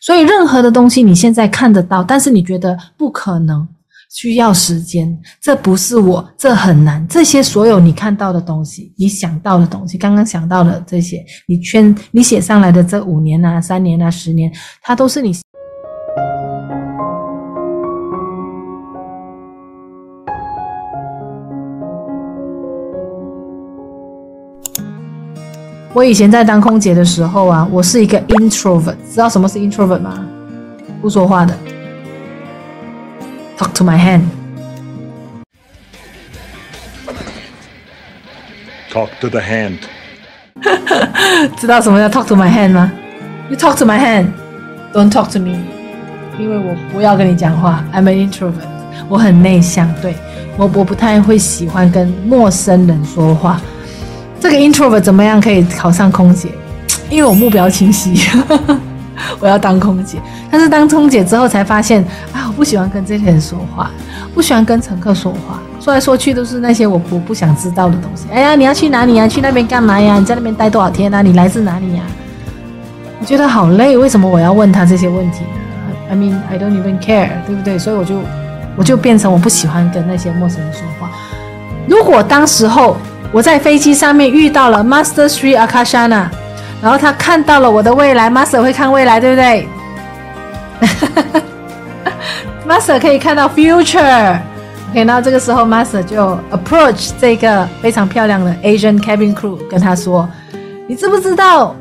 所以任何的东西你现在看得到，但是你觉得不可能，需要时间，这不是我，这很难。这些所有你看到的东西，你想到的东西，刚刚想到的这些，你圈你写上来的这五年呐、三年呐、十年，它都是你。我以前在当空姐的时候啊，我是一个 introvert，知道什么是 introvert 吗？不说话的。Talk to my hand. Talk to the hand. 知道什么叫 talk to my hand 吗？You talk to my hand. Don't talk to me. 因为我不要跟你讲话。I'm an introvert. 我很内向，对，我我不太会喜欢跟陌生人说话。这个 introvert 怎么样可以考上空姐？因为我目标清晰，我要当空姐。但是当空姐之后才发现，啊，我不喜欢跟这些人说话，不喜欢跟乘客说话，说来说去都是那些我我不想知道的东西。哎呀，你要去哪里呀？去那边干嘛呀？你在那边待多少天啊？你来自哪里呀？我觉得好累，为什么我要问他这些问题呢？I mean, I don't even care，对不对？所以我就我就变成我不喜欢跟那些陌生人说话。如果当时候。我在飞机上面遇到了 Master Sri Akashana，然后他看到了我的未来，Master 会看未来，对不对？Master 可以看到 future。OK，那这个时候 Master 就 approach 这个非常漂亮的 Asian cabin crew，跟他说：“你知不知道，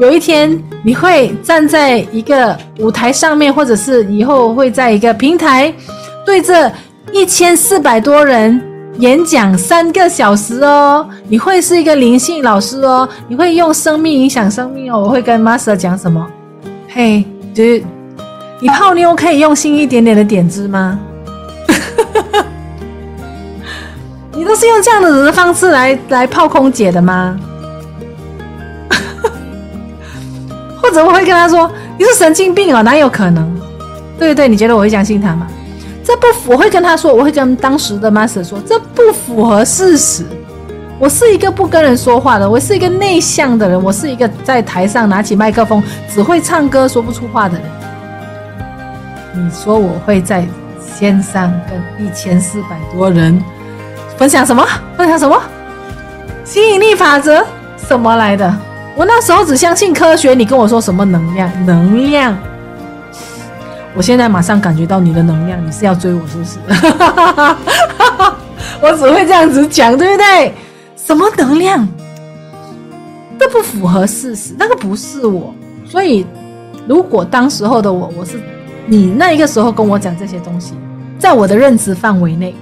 有一天你会站在一个舞台上面，或者是以后会在一个平台，对着一千四百多人。”演讲三个小时哦，你会是一个灵性老师哦，你会用生命影响生命哦。我会跟 Master 讲什么？嘿，就是你泡妞可以用心一点点的点子吗？你都是用这样的的方式来来泡空姐的吗？或者我会跟他说，你是神经病哦，哪有可能？对对，你觉得我会相信他吗？不符，我会跟他说，我会跟当时的 master 说，这不符合事实。我是一个不跟人说话的，我是一个内向的人，我是一个在台上拿起麦克风只会唱歌说不出话的人。你说我会在线上跟一千四百多人分享什么？分享什么？吸引力法则？什么来的？我那时候只相信科学，你跟我说什么能量？能量？我现在马上感觉到你的能量，你是要追我是不是？我只会这样子讲，对不对？什么能量？这不符合事实，那个不是我。所以，如果当时候的我，我是你那一个时候跟我讲这些东西，在我的认知范围内，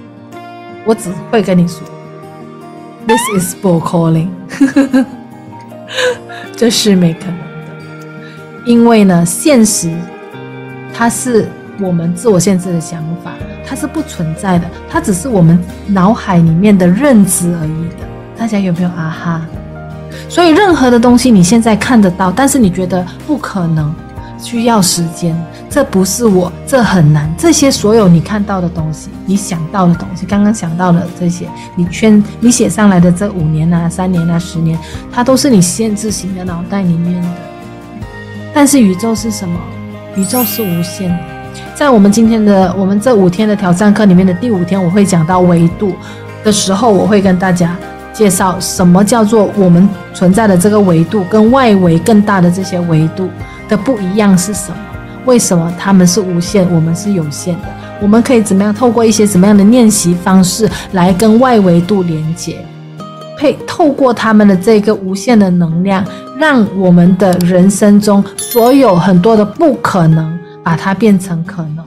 我只会跟你说，This is for calling，这是没可能的，因为呢，现实。它是我们自我限制的想法，它是不存在的，它只是我们脑海里面的认知而已的。大家有没有啊哈？所以任何的东西你现在看得到，但是你觉得不可能，需要时间，这不是我，这很难。这些所有你看到的东西，你想到的东西，刚刚想到的这些，你圈你写上来的这五年啊、三年啊、十年，它都是你限制型的脑袋里面的。但是宇宙是什么？宇宙是无限的，在我们今天的我们这五天的挑战课里面的第五天，我会讲到维度的时候，我会跟大家介绍什么叫做我们存在的这个维度跟外围更大的这些维度的不一样是什么？为什么他们是无限，我们是有限的？我们可以怎么样透过一些什么样的练习方式来跟外维度连接？配透过他们的这个无限的能量，让我们的人生中所有很多的不可能，把它变成可能。